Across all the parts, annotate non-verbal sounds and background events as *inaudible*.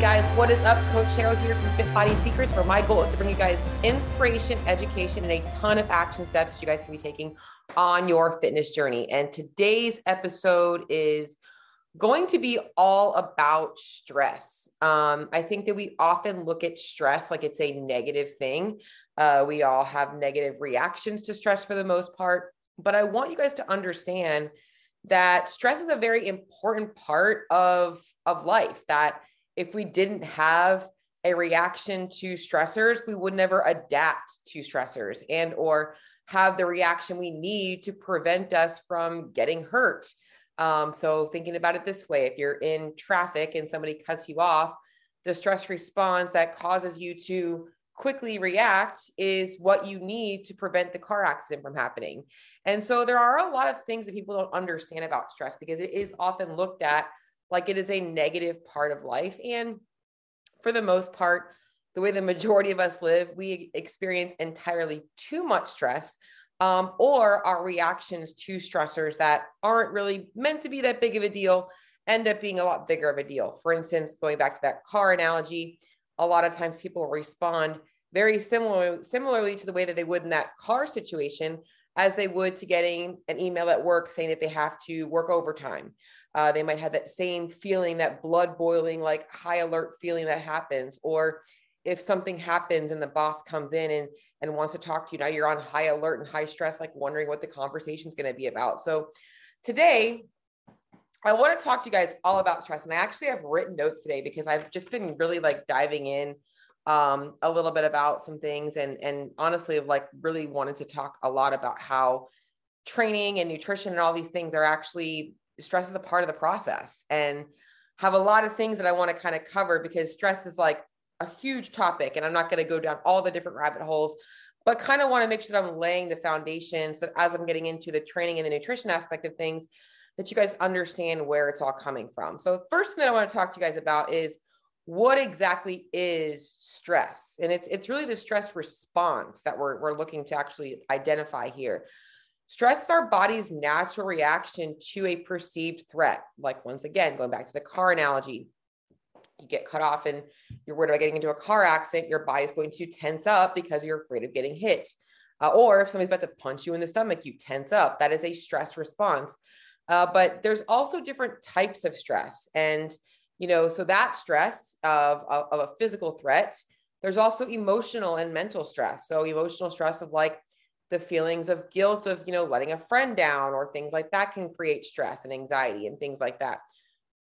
guys, what is up? Coach Cheryl here from Fit Body Secrets, where my goal is to bring you guys inspiration, education, and a ton of action steps that you guys can be taking on your fitness journey. And today's episode is going to be all about stress. Um, I think that we often look at stress like it's a negative thing. Uh, we all have negative reactions to stress for the most part. But I want you guys to understand that stress is a very important part of, of life, that if we didn't have a reaction to stressors, we would never adapt to stressors and or have the reaction we need to prevent us from getting hurt. Um, so thinking about it this way, if you're in traffic and somebody cuts you off, the stress response that causes you to quickly react is what you need to prevent the car accident from happening. And so there are a lot of things that people don't understand about stress because it is often looked at like it is a negative part of life. And for the most part, the way the majority of us live, we experience entirely too much stress um, or our reactions to stressors that aren't really meant to be that big of a deal end up being a lot bigger of a deal. For instance, going back to that car analogy, a lot of times people respond very similar similarly to the way that they would in that car situation as they would to getting an email at work saying that they have to work overtime. Uh, they might have that same feeling, that blood boiling, like high alert feeling that happens. Or if something happens and the boss comes in and, and wants to talk to you, now you're on high alert and high stress, like wondering what the conversation is going to be about. So today, I want to talk to you guys all about stress. And I actually have written notes today because I've just been really like diving in um, a little bit about some things and and honestly like really wanted to talk a lot about how training and nutrition and all these things are actually stress is a part of the process and have a lot of things that I want to kind of cover because stress is like a huge topic and I'm not going to go down all the different rabbit holes but kind of want to make sure that I'm laying the foundations so that as I'm getting into the training and the nutrition aspect of things that you guys understand where it's all coming from. So the first thing that I want to talk to you guys about is what exactly is stress and it's it's really the stress response that we're, we're looking to actually identify here stress is our body's natural reaction to a perceived threat. Like once again going back to the car analogy you get cut off and you're worried about getting into a car accident your body's going to tense up because you're afraid of getting hit. Uh, or if somebody's about to punch you in the stomach you tense up. That is a stress response. Uh, but there's also different types of stress. And you know so that stress of, of, of a physical threat there's also emotional and mental stress. So emotional stress of like the feelings of guilt of you know letting a friend down or things like that can create stress and anxiety and things like that.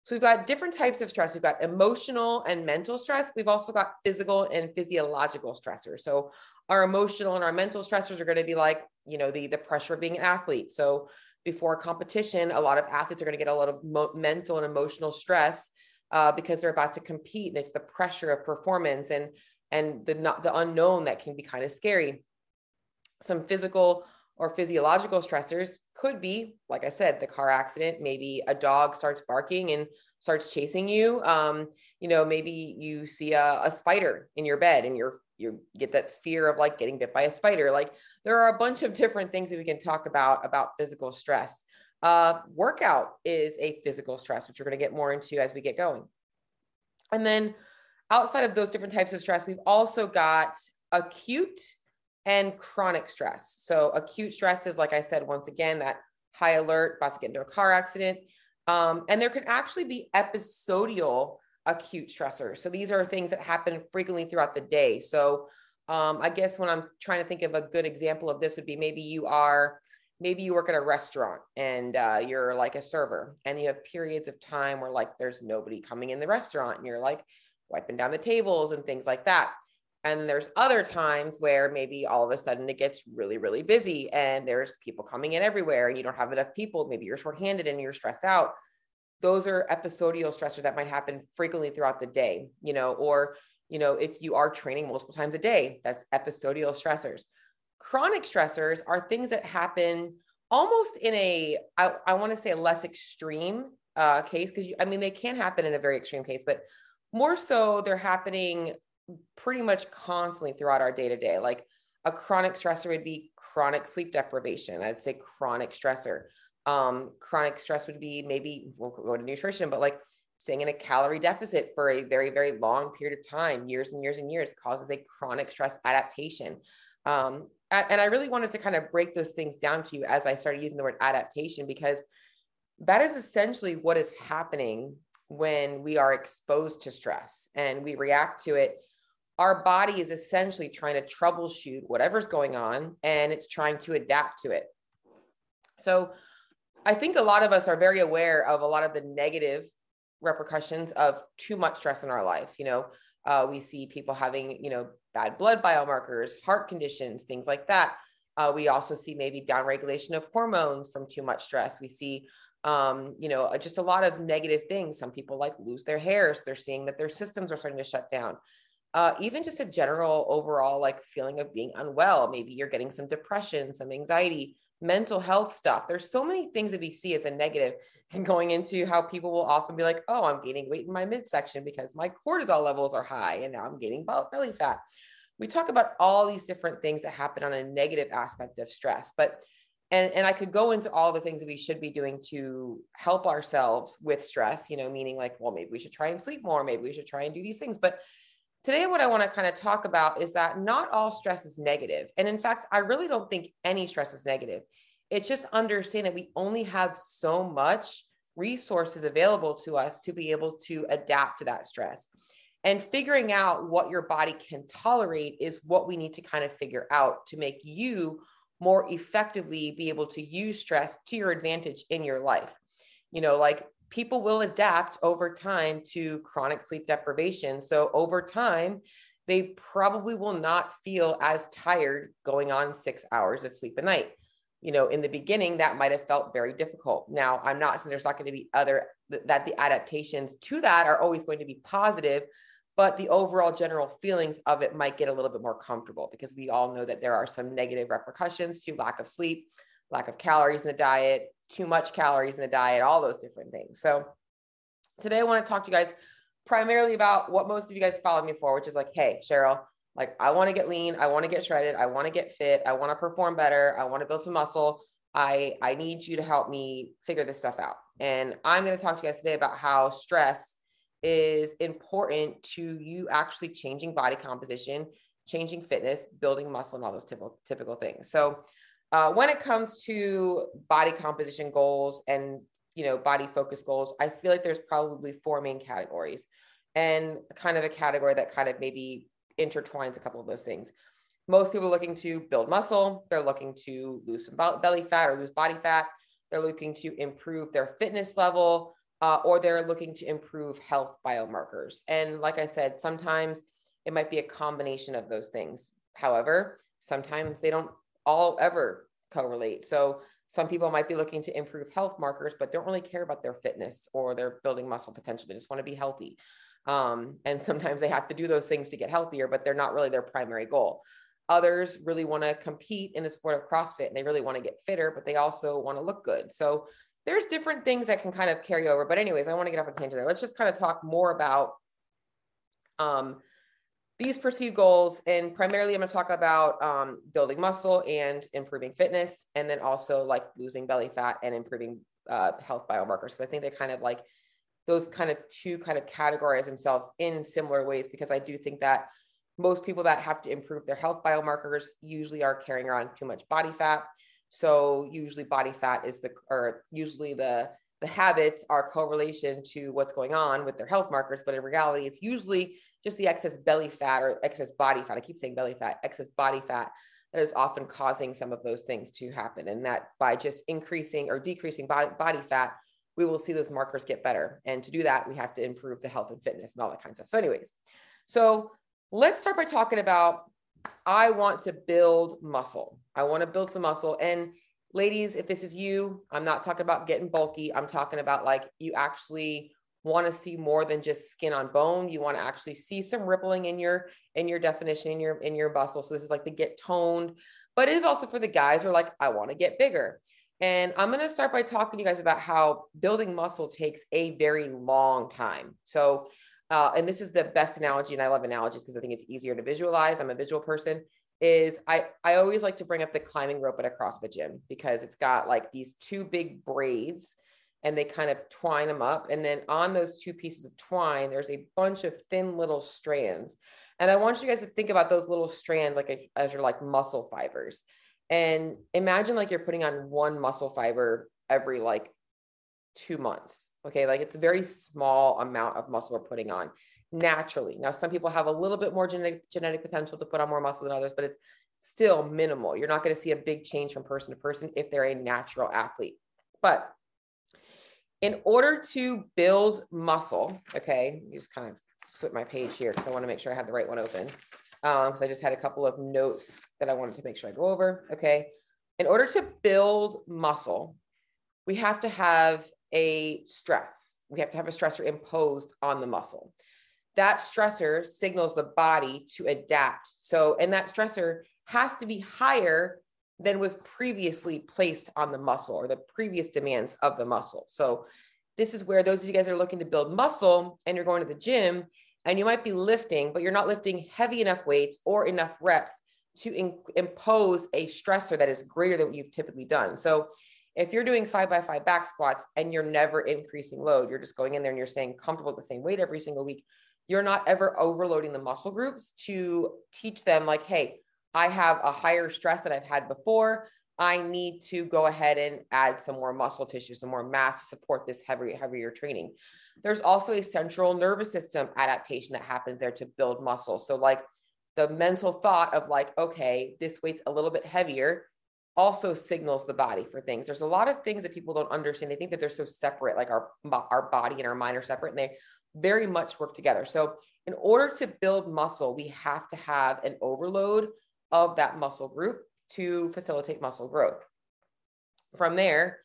So we've got different types of stress. We've got emotional and mental stress. We've also got physical and physiological stressors. So our emotional and our mental stressors are going to be like you know the the pressure of being an athlete. So before competition a lot of athletes are going to get a lot of mo- mental and emotional stress uh, because they're about to compete and it's the pressure of performance and and the not the unknown that can be kind of scary some physical or physiological stressors could be like i said the car accident. Maybe a dog starts barking and starts chasing you. Um, you know maybe you see a, a spider in your bed and you're you get that fear of like getting bit by a spider. Like there are a bunch of different things that we can talk about about physical stress. Uh, workout is a physical stress, which we're going to get more into as we get going. And then outside of those different types of stress, we've also got acute and chronic stress. So acute stress is, like I said, once again, that high alert, about to get into a car accident. Um, and there can actually be episodial acute stressors. So these are things that happen frequently throughout the day. So um, I guess when I'm trying to think of a good example of this would be maybe you are maybe you work at a restaurant and uh, you're like a server and you have periods of time where like there's nobody coming in the restaurant and you're like wiping down the tables and things like that and there's other times where maybe all of a sudden it gets really really busy and there's people coming in everywhere and you don't have enough people. Maybe you're shorthanded and you're stressed out. Those are episodial stressors that might happen frequently throughout the day you know or you know if you are training multiple times a day that's episodial stressors. Chronic stressors are things that happen almost in a, I, I want to say a less extreme uh, case, because I mean, they can happen in a very extreme case, but more so they're happening pretty much constantly throughout our day to day. Like a chronic stressor would be chronic sleep deprivation. I'd say chronic stressor. Um, chronic stress would be maybe we'll go to nutrition, but like staying in a calorie deficit for a very, very long period of time, years and years and years, causes a chronic stress adaptation. Um, and I really wanted to kind of break those things down to you as I started using the word adaptation, because that is essentially what is happening when we are exposed to stress and we react to it. Our body is essentially trying to troubleshoot whatever's going on and it's trying to adapt to it. So I think a lot of us are very aware of a lot of the negative repercussions of too much stress in our life. You know, uh, we see people having, you know, bad blood biomarkers, heart conditions, things like that. Uh, we also see maybe downregulation of hormones from too much stress. We see, um, you know, just a lot of negative things. Some people like lose their hair, so they're seeing that their systems are starting to shut down. Uh, even just a general overall like feeling of being unwell. Maybe you're getting some depression, some anxiety, mental health stuff. There's so many things that we see as a negative *laughs* and going into how people will often be like, oh, I'm gaining weight in my midsection because my cortisol levels are high and now I'm gaining belly fat. We talk about all these different things that happen on a negative aspect of stress, but and, and I could go into all the things that we should be doing to help ourselves with stress, you know, meaning like, well, maybe we should try and sleep more, maybe we should try and do these things. But today, what I want to kind of talk about is that not all stress is negative. And in fact, I really don't think any stress is negative. It's just understanding that we only have so much resources available to us to be able to adapt to that stress. And figuring out what your body can tolerate is what we need to kind of figure out to make you more effectively be able to use stress to your advantage in your life. You know, like people will adapt over time to chronic sleep deprivation. So over time, they probably will not feel as tired going on six hours of sleep a night you know, in the beginning, that might have felt very difficult. Now, I'm not saying there's not going to be other, that the adaptations to that are always going to be positive, but the overall general feelings of it might get a little bit more comfortable because we all know that there are some negative repercussions to lack of sleep, lack of calories in the diet, too much calories in the diet, all those different things. So, today I want to talk to you guys primarily about what most of you guys follow me for, which is like, hey, Cheryl, like, I want to get lean. I want to get shredded. I want to get fit. I want to perform better. I want to build some muscle. I, I need you to help me figure this stuff out. And I'm going to talk to you guys today about how stress is important to you actually changing body composition, changing fitness, building muscle, and all those typical, typical things. So, uh, when it comes to body composition goals and you know body focus goals, I feel like there's probably four main categories, and kind of a category that kind of maybe intertwines a couple of those things. Most people are looking to build muscle, they're looking to lose some belly fat or lose body fat, they're looking to improve their fitness level, uh, or they're looking to improve health biomarkers. And like I said, sometimes it might be a combination of those things. However, sometimes they don't all ever correlate. So some people might be looking to improve health markers, but don't really care about their fitness or their building muscle potential. They just want to be healthy. Um, and *laughs* sometimes they have to do those things to get healthier, but they're not really their primary goal. Others really want to compete in the sport of CrossFit and they really want to get fitter, but they also want to look good. So there's different things that can kind of carry over. But, anyways, I want to get off a tangent there. Let's just kind of talk more about um, these perceived goals. And primarily, I'm going to talk about um, building muscle and improving fitness, and then also like losing belly fat and improving uh, health biomarkers. So I think they kind of like those kind of two kind of categorize themselves in similar ways because I do think that most people that have to improve their health biomarkers usually are carrying around too much body fat. So usually body fat is the or usually the the habits are correlation to what's going on with their health markers, but in reality, it's usually just the excess belly fat or excess body fat. I keep saying belly fat, excess body fat that is often causing some of those things to happen. And that by just increasing or decreasing body, body fat, we will see those markers get better. And to do that, we have to improve the health and fitness and all that kind of stuff. So, anyways, so let's start by talking about I want to build muscle. I want to build some muscle. And ladies, if this is you, I'm not talking about getting bulky. I'm talking about like you actually want to see more than just skin on bone. You want to actually see some rippling in your in your definition in your in your muscle. So this is like the get toned, but it is also for the guys who are like, I want to get bigger. And I'm going to start by talking to you guys about how building muscle takes a very long time. So, uh, and this is the best analogy, and I love analogies because I think it's easier to visualize. I'm a visual person. Is I I always like to bring up the climbing rope at a CrossFit gym because it's got like these two big braids and they kind of twine them up. And then on those two pieces of twine, there's a bunch of thin little strands. And I want you guys to think about those little strands like a, as your like muscle fibers. And imagine like you're putting on one muscle fiber every like two months. Okay. Like it's a very small amount of muscle we're putting on naturally. Now, some people have a little bit more genetic, genetic potential to put on more muscle than others, but it's still minimal. You're not going to see a big change from person to person if they're a natural athlete. But in order to build muscle, okay, you just kind of flip my page here because I want to make sure I have the right one open. Because um, I just had a couple of notes that I wanted to make sure I go over. Okay. In order to build muscle, we have to have a stress. We have to have a stressor imposed on the muscle. That stressor signals the body to adapt. So, and that stressor has to be higher than was previously placed on the muscle or the previous demands of the muscle. So, this is where those of you guys are looking to build muscle and you're going to the gym and you might be lifting, but you're not lifting heavy enough weights or enough reps to in, impose a stressor that is greater than what you've typically done. So, if you're doing five by five back squats and you're never increasing load, you're just going in there and you're staying comfortable at the same weight every single week, you're not ever overloading the muscle groups to teach them, like, hey, I have a higher stress than I've had before. I need to go ahead and add some more muscle tissue, some more mass to support this heavier, heavier training. There's also a central nervous system adaptation that happens there to build muscle. So, like the mental thought of like, okay, this weight's a little bit heavier also signals the body for things. There's a lot of things that people don't understand. They think that they're so separate, like our, our body and our mind are separate, and they very much work together. So, in order to build muscle, we have to have an overload of that muscle group to facilitate muscle growth. From there,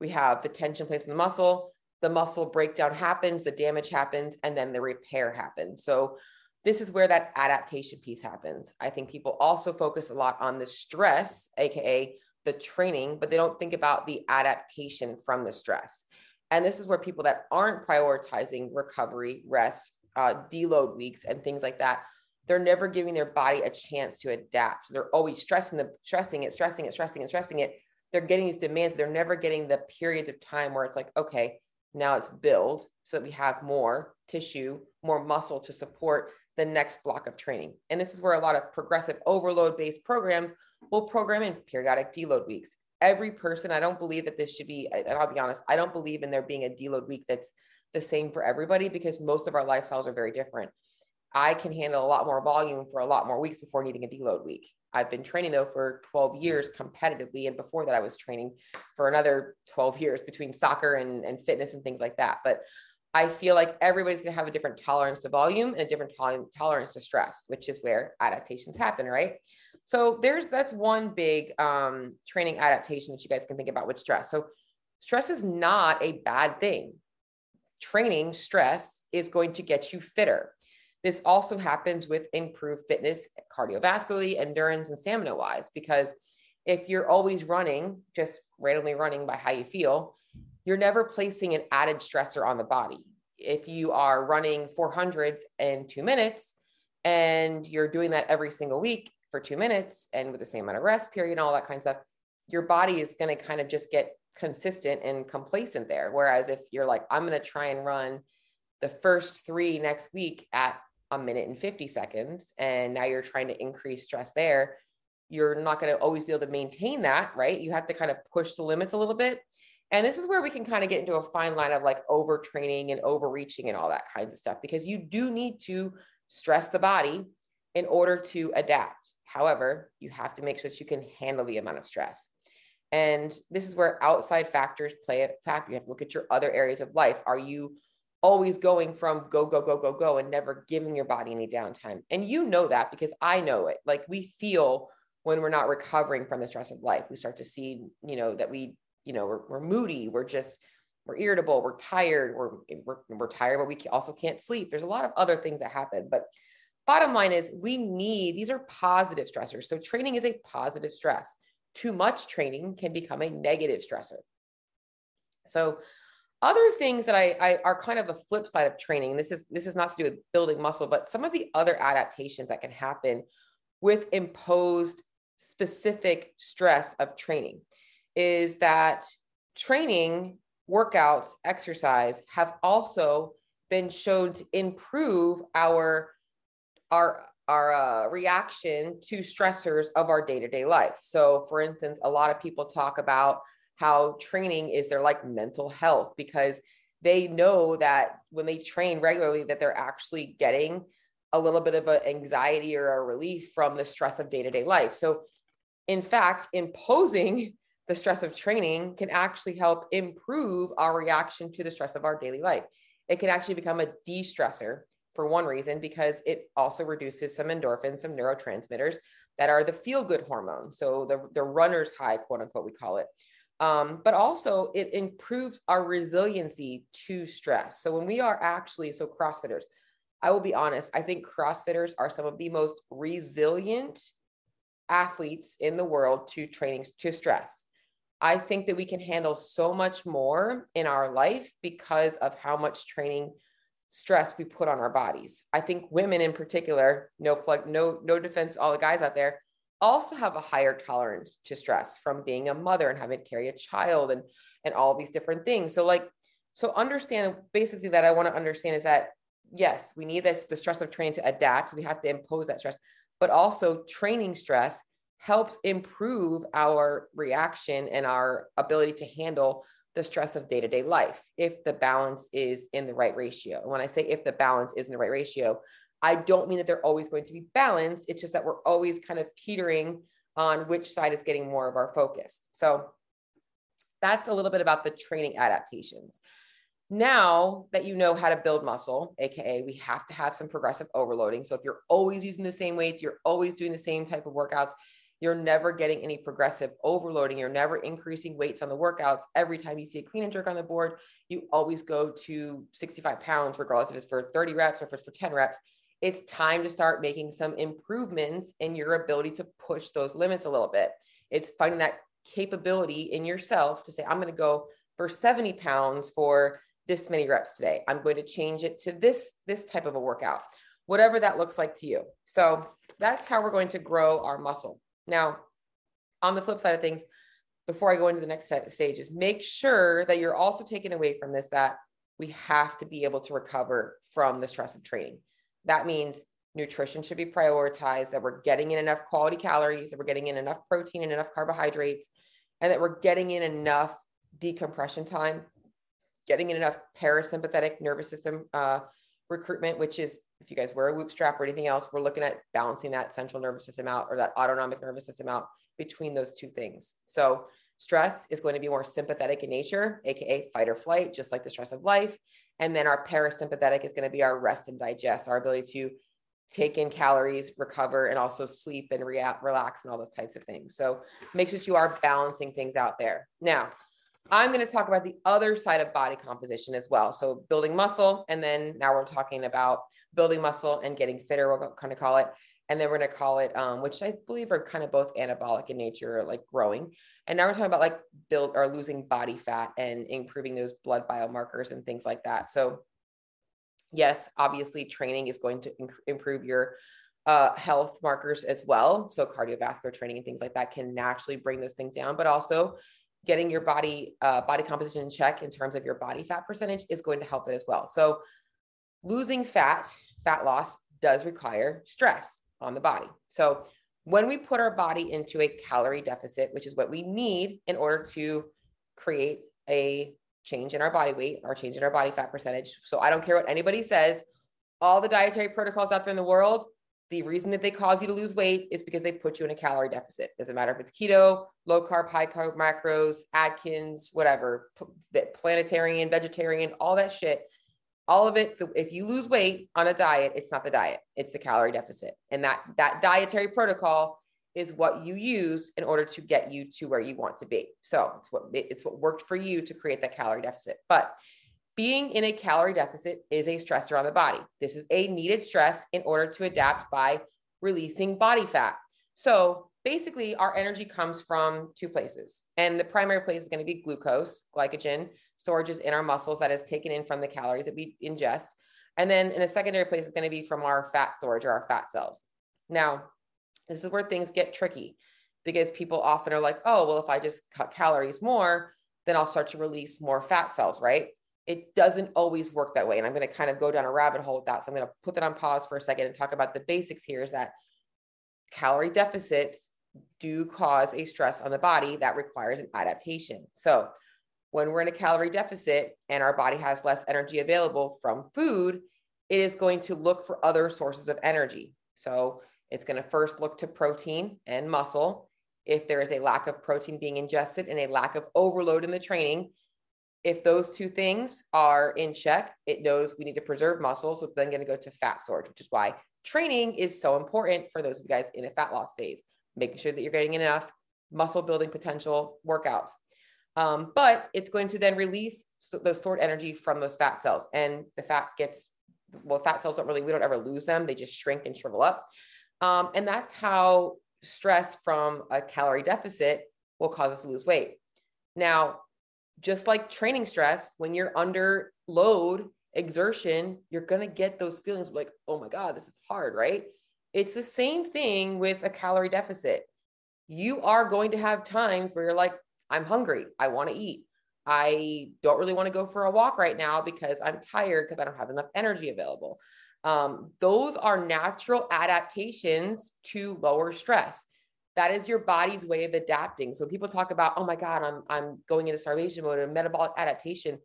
we have the tension placed in the muscle, the muscle breakdown happens, the damage happens, and then the repair happens. So, this is where that adaptation piece happens. I think people also focus a lot on the stress, AKA the training, but they don't think about the adaptation from the stress. And this is where people that aren't prioritizing recovery, rest, uh, deload weeks, and things like that they're never giving their body a chance to adapt. So they're always stressing the stressing it, stressing it, stressing it, stressing it. They're getting these demands. They're never getting the periods of time where it's like, okay, now it's build so that we have more tissue, more muscle to support the next block of training. And this is where a lot of progressive overload based programs will program in periodic deload weeks. Every person, I don't believe that this should be, and I'll be honest, I don't believe in there being a deload week that's the same for everybody because most of our lifestyles are very different. I can handle a lot more volume for a lot more weeks before needing a deload week. I've been training though for 12 years competitively. And before that, I was training for another 12 years between soccer and, and fitness and things like that. But I feel like everybody's going to have a different tolerance to volume and a different to- tolerance to stress, which is where adaptations happen, right? So there's that's one big um, training adaptation that you guys can think about with stress. So stress is not a bad thing. Training stress is going to get you fitter. This also happens with improved fitness, cardiovascularly, endurance, and stamina wise, because if you're always running, just randomly running by how you feel, you're never placing an added stressor on the body. If you are running 400s in two minutes and you're doing that every single week for two minutes and with the same amount of rest period and all that kind of stuff, your body is going to kind of just get consistent and complacent there. Whereas if you're like, I'm going to try and run the first three next week at a minute and 50 seconds and now you're trying to increase stress there you're not going to always be able to maintain that right? You have to kind of push the limits a little bit. And this is where we can kind of get into a fine line of like overtraining and overreaching and all that kinds of stuff because you do need to stress the body in order to adapt. However you have to make sure that you can handle the amount of stress. And this is where outside factors play a factor. You have to look at your other areas of life. Are you always going from go, go, go, go, go, and never giving your body any downtime. And you know that because I know it. Like we feel when we're not recovering from the stress of life, we start to see, you know, that we, you know, we're, we're moody, we're just, we're irritable, we're tired, we're, we're, we're tired, but we also can't sleep. There's a lot of other things that happen. But bottom line is we need, these are positive stressors. So training is a positive stress. Too much training can become a negative stressor. So other things that I, I, are kind of a flip side of training this is this is not to do with building muscle but some of the other adaptations that can happen with imposed specific stress of training is that training workouts, exercise have also been shown to improve our our our uh, reaction to stressors of our day-to-day life. So for instance, a lot of people talk about how training is their like mental health because they know that when they train regularly that they're actually getting a little bit of an anxiety or a relief from the stress of day-to-day life. So in fact, imposing the stress of training can actually help improve our reaction to the stress of our daily life. It can actually become a de-stressor for one reason, because it also reduces some endorphins, some neurotransmitters that are the feel good hormone. So the, the runner's high, quote unquote, we call it. Um, but also it improves our resiliency to stress. So when we are actually, so CrossFitters, I will be honest, I think CrossFitters are some of the most resilient athletes in the world to training to stress. I think that we can handle so much more in our life because of how much training stress we put on our bodies. I think women in particular, no plug, no, no defense to all the guys out there, also have a higher tolerance to stress from being a mother and having to carry a child and and all these different things. So like, so understand basically that I want to understand is that yes, we need this the stress of training to adapt. We have to impose that stress, but also training stress helps improve our reaction and our ability to handle the stress of day to day life if the balance is in the right ratio. And when I say if the balance is in the right ratio, I don't mean that they're always going to be balanced. It's just that we're always kind of teetering on which side is getting more of our focus. So that's a little bit about the training adaptations. Now that you know how to build muscle, AKA, we have to have some progressive overloading. So if you're always using the same weights, you're always doing the same type of workouts, you're never getting any progressive overloading. You're never increasing weights on the workouts. Every time you see a clean and jerk on the board, you always go to 65 pounds, regardless if it's for 30 reps or if it's for 10 reps. It's time to start making some improvements in your ability to push those limits a little bit. It's finding that capability in yourself to say, I'm going to go for 70 pounds for this many reps today. I'm going to change it to this, this type of a workout, whatever that looks like to you. So that's how we're going to grow our muscle. Now, on the flip side of things, before I go into the next stage, is make sure that you're also taking away from this that we have to be able to recover from the stress of training. That means nutrition should be prioritized, that we're getting in enough quality calories, that we're getting in enough protein and enough carbohydrates, and that we're getting in enough decompression time, getting in enough parasympathetic nervous system uh, recruitment, which is if you guys wear a WHOOP strap or anything else, we're looking at balancing that central nervous system out or that autonomic nervous system out between those two things. So stress is going to be more sympathetic in nature, aka fight or flight, just like the stress of life. And then our parasympathetic is going to be our rest and digest, our ability to take in calories, recover, and also sleep and react, relax and all those types of things. So make sure that you are balancing things out there. Now, I'm going to talk about the other side of body composition as well. So building muscle, and then now we're talking about building muscle and getting fitter, we'll kind of call it. And then we're going to call it, um, which I believe are kind of both anabolic in nature, like growing. And now we're talking about like build or losing body fat and improving those blood biomarkers and things like that. So, yes, obviously, training is going to inc- improve your uh, health markers as well. So, cardiovascular training and things like that can naturally bring those things down, but also getting your body uh, body composition in check in terms of your body fat percentage is going to help it as well. So losing fat, fat loss does require stress on the body. So when we put our body into a calorie deficit, which is what we need in order to create a change in our body weight or change in our body fat percentage. So I don't care what anybody says, all the dietary protocols out there in the world, the reason that they cause you to lose weight is because they put you in a calorie deficit. Doesn't matter if it's keto, low carb, high carb macros, Atkins, whatever, planetarian, vegetarian, all that shit. All of it, if you lose weight on a diet, it's not the diet, it's the calorie deficit. And that that dietary protocol is what you use in order to get you to where you want to be. So it's what it's what worked for you to create that calorie deficit. But being in a calorie deficit is a stressor on the body. This is a needed stress in order to adapt by releasing body fat. So basically, our energy comes from two places. And the primary place is going to be glucose, glycogen, storage is in our muscles that is taken in from the calories that we ingest. And then in a secondary place is going to be from our fat storage or our fat cells. Now, this is where things get tricky because people often are like, oh, well, if I just cut calories more, then I'll start to release more fat cells, right? It doesn't always work that way. And I'm going to kind of go down a rabbit hole with that. So I'm going to put that on pause for a second and talk about the basics here is that calorie deficits do cause a stress on the body that requires an adaptation. So when we're in a calorie deficit and our body has less energy available from food, it is going to look for other sources of energy. So it's going to first look to protein and muscle. If there is a lack of protein being ingested and a lack of overload in the training, if those two things are in check, it knows we need to preserve muscle. So it's then going to go to fat storage, which is why training is so important for those of you guys in a fat loss phase, making sure that you're getting enough muscle building potential workouts. Um, but it's going to then release those stored energy from those fat cells. And the fat gets, well, fat cells don't really, we don't ever lose them. They just shrink and shrivel up. Um, and that's how stress from a calorie deficit will cause us to lose weight. Now, just like training stress, when you're under load, exertion, you're going to get those feelings like, oh my God, this is hard, right? It's the same thing with a calorie deficit. You are going to have times where you're like, I'm hungry. I want to eat. I don't really want to go for a walk right now because I'm tired because I don't have enough energy available. Um, those are natural adaptations to lower stress. That is your body's way of adapting. So people talk about, oh my God, I'm I'm going into starvation mode and metabolic adaptation.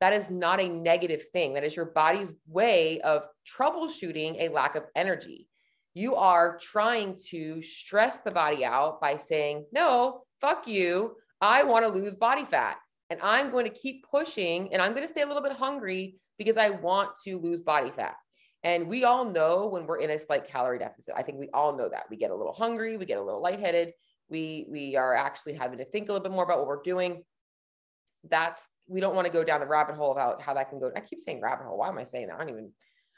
That is not a negative thing. That is your body's way of troubleshooting a lack of energy. You are trying to stress the body out by saying, no, fuck you. I want to lose body fat and I'm going to keep pushing and I'm going to stay a little bit hungry because I want to lose body fat. And we all know when we're in a slight calorie deficit. I think we all know that. We get a little hungry, we get a little lightheaded, we we are actually having to think a little bit more about what we're doing. That's we don't want to go down the rabbit hole about how that can go. I keep saying rabbit hole. Why am I saying that? I don't even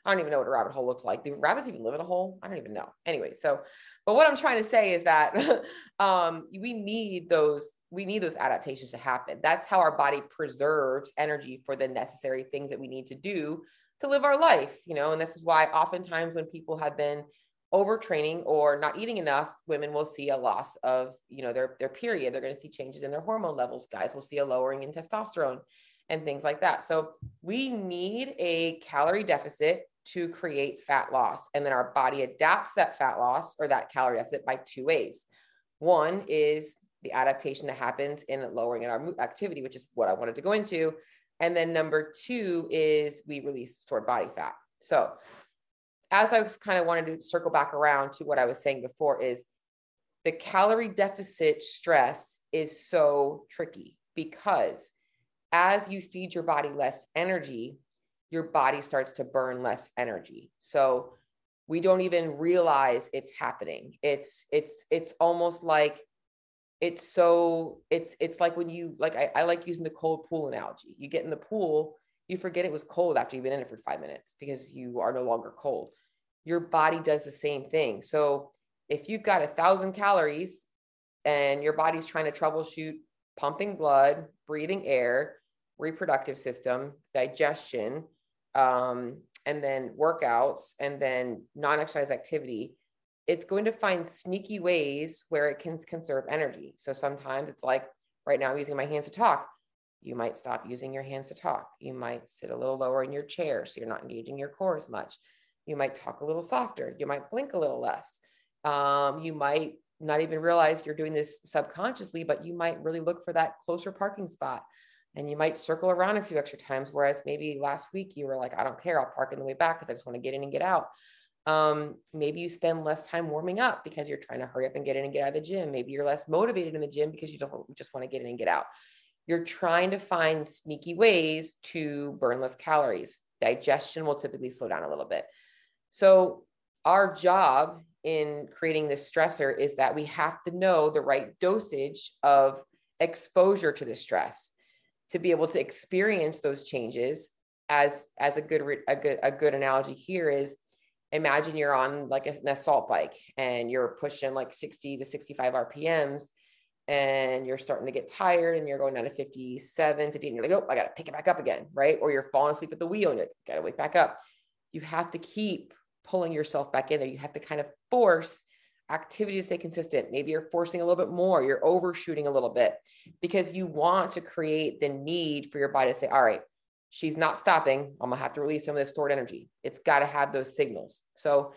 I don't even know what a rabbit hole looks like. Do rabbits even live in a hole? I don't even know. Anyway, so but what I'm trying to say is that *laughs* um, we need those we need those adaptations to happen. That's how our body preserves energy for the necessary things that we need to do to live our life, you know, and this is why oftentimes when people have been overtraining or not eating enough, women will see a loss of, you know, their their period. They're going to see changes in their hormone levels. Guys will see a lowering in testosterone and things like that. So we need a calorie deficit to create fat loss. And then our body adapts that fat loss or that calorie deficit by two ways. One is the adaptation that happens in lowering in our activity, which is what I wanted to go into. And then number two is we release stored body fat. So as I was kind of wanted to circle back around to what I was saying before is the calorie deficit stress is so tricky because as you feed your body less energy, your body starts to burn less energy. So we don't even realize it's happening. It's it's it's almost like it's so it's it's like when you like I, I like using the cold pool analogy you get in the pool you forget it was cold after you've been in it for five minutes because you are no longer cold your body does the same thing so if you've got a thousand calories and your body's trying to troubleshoot pumping blood breathing air reproductive system digestion um, and then workouts and then non-exercise activity it's going to find sneaky ways where it can conserve energy. So sometimes it's like right now I'm using my hands to talk. You might stop using your hands to talk. You might sit a little lower in your chair so you're not engaging your core as much. You might talk a little softer. You might blink a little less. Um, you might not even realize you're doing this subconsciously, but you might really look for that closer parking spot. And you might circle around a few extra times. Whereas maybe last week you were like, I don't care, I'll park in the way back because I just want to get in and get out. Um, maybe you spend less time warming up because you're trying to hurry up and get in and get out of the gym. Maybe you're less motivated in the gym because you don't just want to get in and get out. You're trying to find sneaky ways to burn less calories. Digestion will typically slow down a little bit. So, our job in creating this stressor is that we have to know the right dosage of exposure to the stress to be able to experience those changes as as a good a good a good analogy here is imagine you're on like an assault bike and you're pushing like 60 to 65 RPMs and you're starting to get tired and you're going down to 57, 50, and you're like, oh, I got to pick it back up again, right? Or you're falling asleep at the wheel and you got to wake back up. You have to keep pulling yourself back in there. You have to kind of force activity to stay consistent. Maybe you're forcing a little bit more, you're overshooting a little bit because you want to create the need for your body to say, all right, she's not stopping. I'm gonna have to release some of this stored energy. It's got to have those signals. So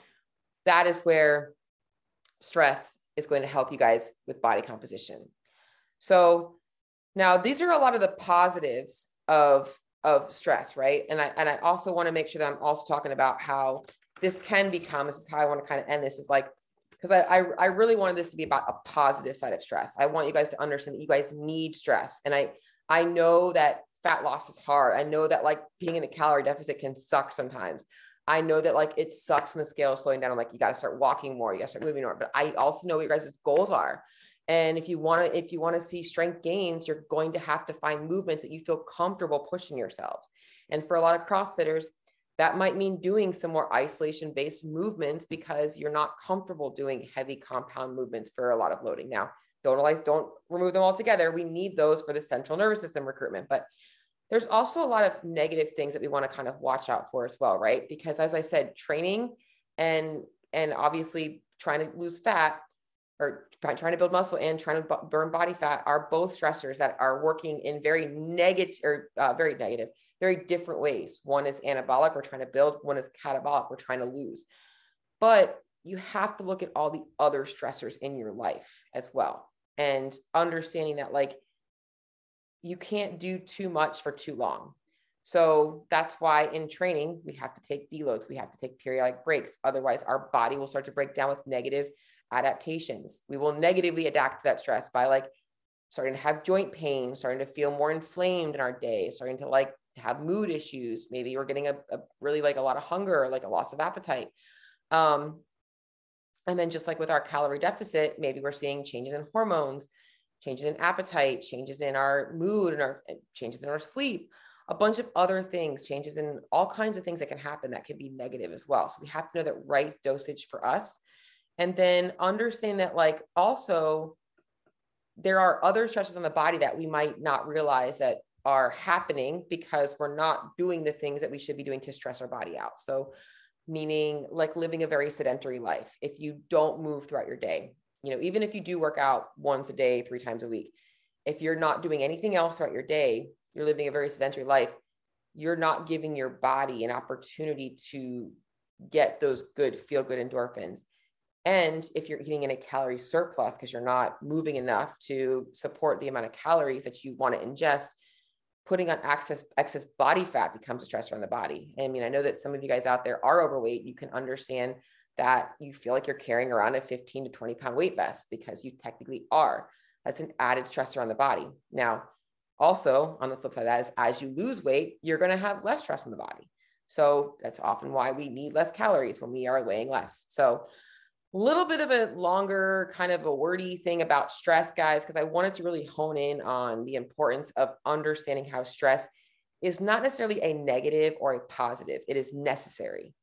that is where stress is going to help you guys with body composition. So now these are a lot of the positives of of stress, right? And I and I also want to make sure that I'm also talking about how this can become. This is how I want to kind of end this. Is like because I, I I really wanted this to be about a positive side of stress. I want you guys to understand that you guys need stress, and I I know that fat loss is hard. I know that like being in a calorie deficit can suck sometimes. I know that like it sucks when the scale is slowing down. I'm like, you got to start walking more. You got to start moving more. But I also know what your guys' goals are. And if you want to, if you want to see strength gains, you're going to have to find movements that you feel comfortable pushing yourselves. And for a lot of CrossFitters, that might mean doing some more isolation based movements because you're not comfortable doing heavy compound movements for a lot of loading. Now, don't don't remove them altogether. We need those for the central nervous system recruitment, but there's also a lot of negative things that we want to kind of watch out for as well, right? Because as I said, training and and obviously trying to lose fat or trying to build muscle and trying to burn body fat are both stressors that are working in very negative or uh, very negative, very different ways. One is anabolic, we're trying to build, one is catabolic, we're trying to lose. But you have to look at all the other stressors in your life as well. And understanding that, like, you can't do too much for too long. So that's why in training, we have to take deloads, we have to take periodic breaks. Otherwise, our body will start to break down with negative adaptations. We will negatively adapt to that stress by like starting to have joint pain, starting to feel more inflamed in our day, starting to like have mood issues. Maybe we're getting a, a really like a lot of hunger, like a loss of appetite. Um, and then just like with our calorie deficit, maybe we're seeing changes in hormones, changes in appetite, changes in our mood and our changes in our sleep, a bunch of other things, changes in all kinds of things that can happen that can be negative as well. So we have to know that right dosage for us and then understand that like also there are other stresses on the body that we might not realize that are happening because we're not doing the things that we should be doing to stress our body out. So meaning like living a very sedentary life. If you don't move throughout your day you know even if you do work out once a day three times a week if you're not doing anything else throughout your day you're living a very sedentary life you're not giving your body an opportunity to get those good feel good endorphins and if you're eating in a calorie surplus because you're not moving enough to support the amount of calories that you want to ingest, putting on excess excess body fat becomes a stressor on the body. I mean, I know that some of you guys out there are overweight. You can understand that you feel like you're carrying around a 15 to 20 pound weight vest because you technically are. That's an added stressor on the body. Now, also on the flip side of that is as you lose weight, you're going to have less stress on the body. So that's often why we need less calories when we are weighing less. So little bit of a longer kind of a wordy thing about stress guys because i wanted to really hone in on the importance of understanding how stress is not necessarily a negative or a positive. It is necessary.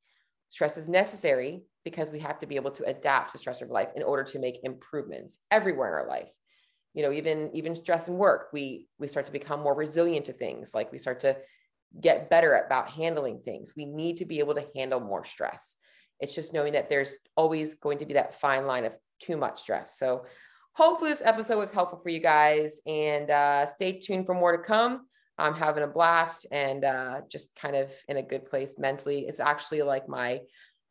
Stress is necessary because we have to be able to adapt to stress of life in order to make improvements everywhere in our life. You know even even stress in work we we start to become more resilient to things. Like we start to get better about handling things. We need to be able to handle more stress it's just knowing that there's always going to be that fine line of too much stress. So hopefully this episode was helpful for you guys and uh, stay tuned for more to come. I'm having a blast and uh, just kind of in a good place mentally. It's actually like my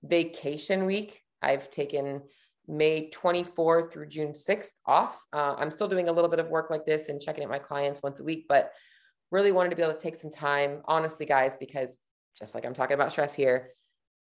vacation week. I've taken May 24th through June 6th off. Uh, I'm still doing a little bit of work like this and checking at my clients once a week, but really wanted to be able to take some time, honestly, guys, because just like I'm talking about stress here,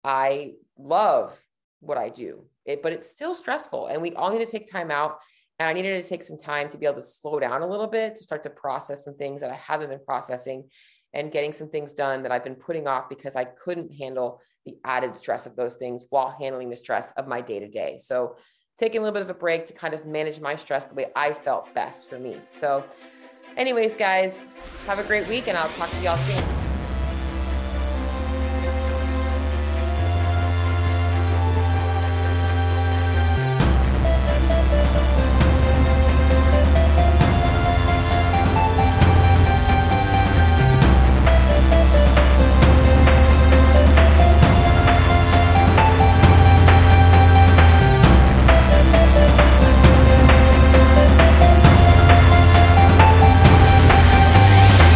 I love what I do, it, but it's still stressful. And we all need to take time out. And I needed to take some time to be able to slow down a little bit to start to process some things that I haven't been processing and getting some things done that I've been putting off because I couldn't handle the added stress of those things while handling the stress of my day to day. So, taking a little bit of a break to kind of manage my stress the way I felt best for me. So, anyways, guys, have a great week and I'll talk to y'all soon.